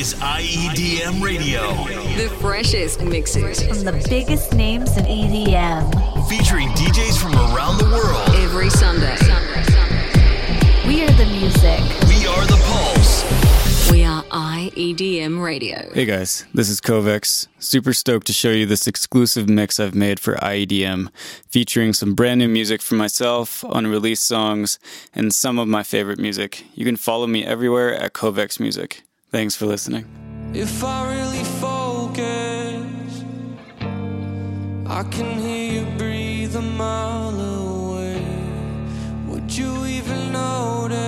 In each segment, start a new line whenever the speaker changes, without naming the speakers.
is IEDM Radio.
The freshest mixes
from the biggest names in EDM.
Featuring DJs from around the world.
Every Sunday.
We are the music.
We are the pulse.
We are IEDM Radio.
Hey guys, this is Covex. Super stoked to show you this exclusive mix I've made for IEDM, featuring some brand new music from myself, unreleased songs, and some of my favorite music. You can follow me everywhere at Covex Music. Thanks for listening.
If I really focus, I can hear you breathe a mile away. Would you even notice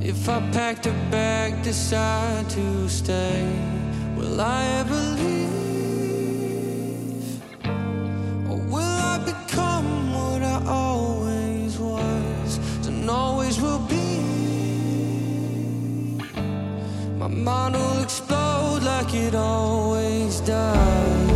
if I packed a bag, decide to stay? Will I ever leave? Or will I become what I always was and always will be? My mind will explode like it always does.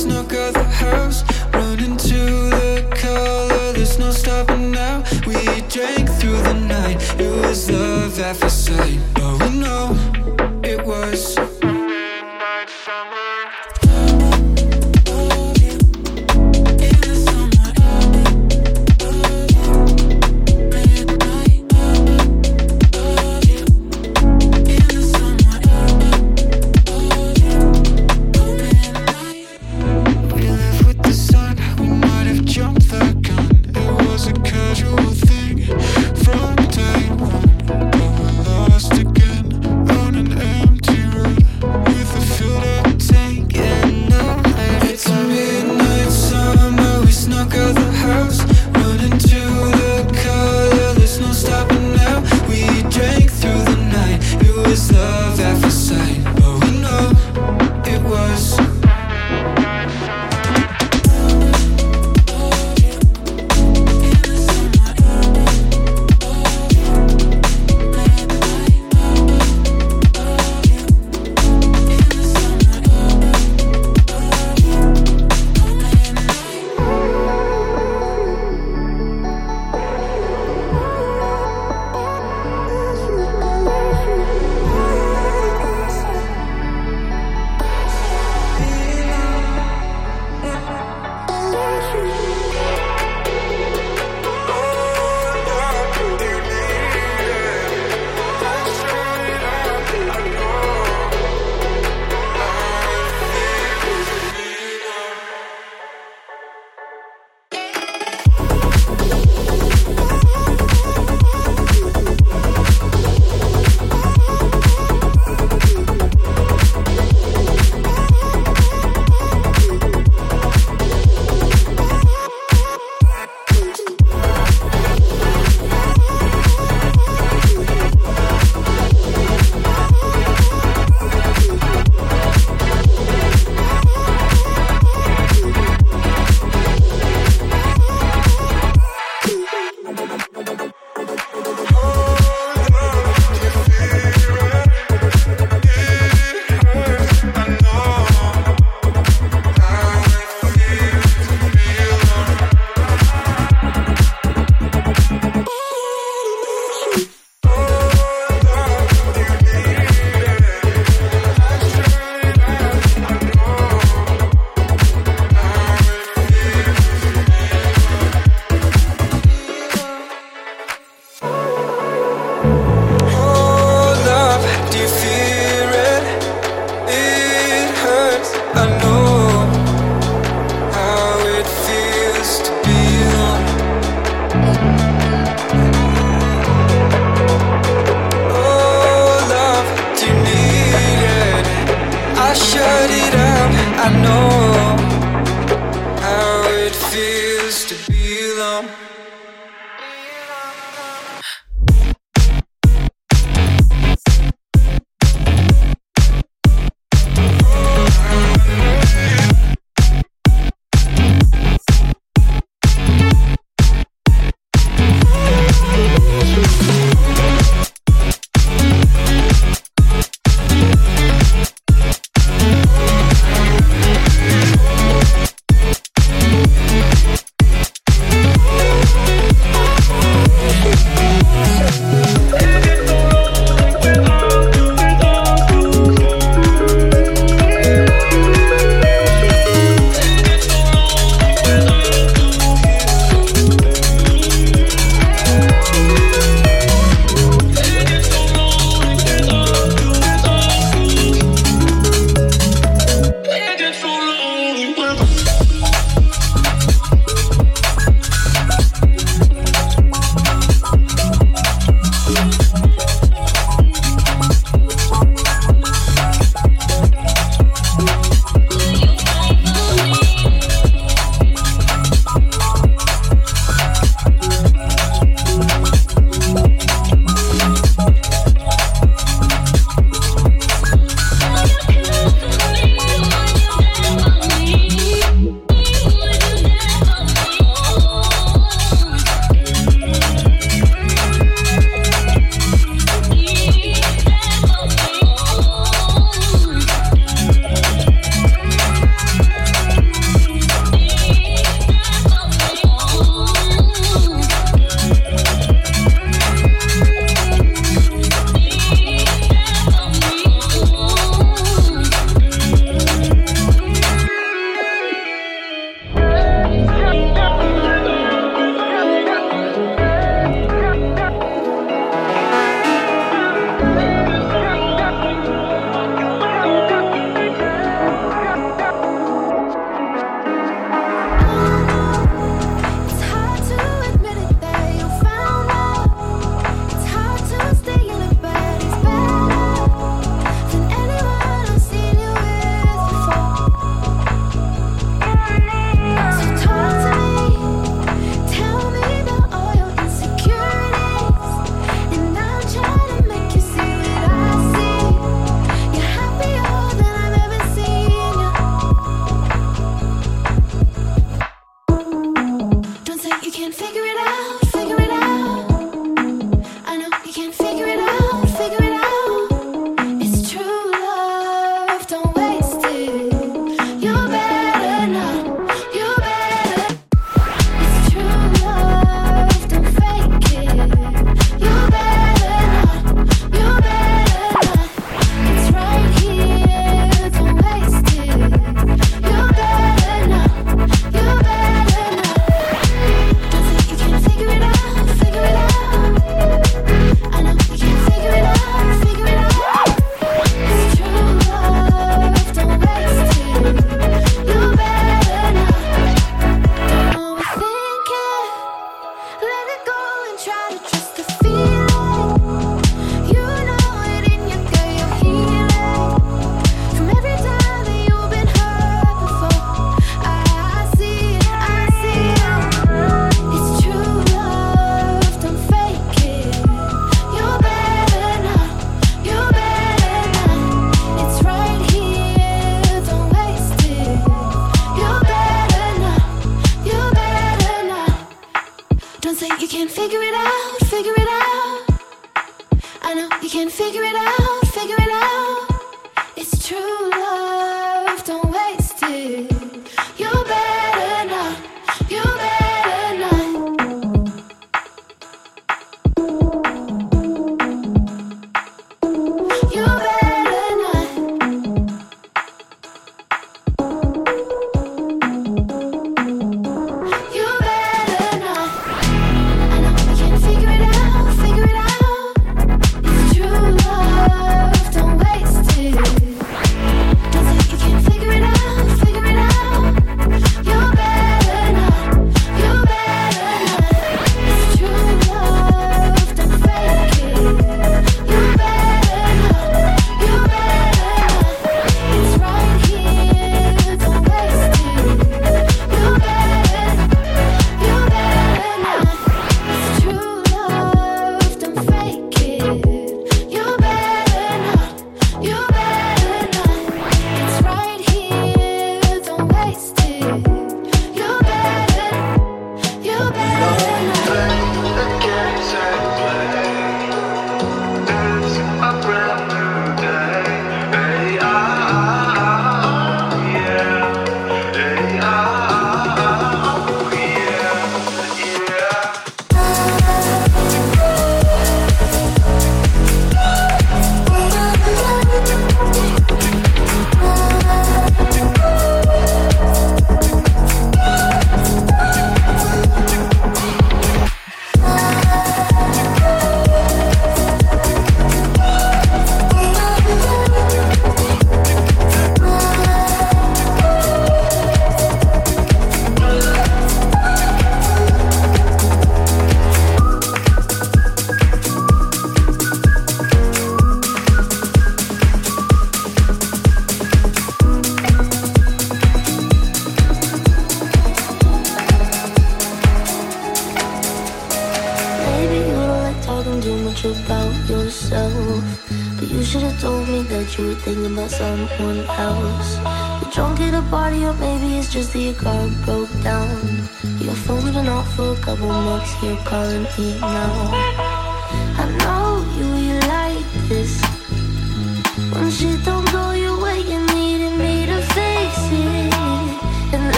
snuck out the house, the
color. There's no stopping now. We
drank through the night. It was
love at
first sight.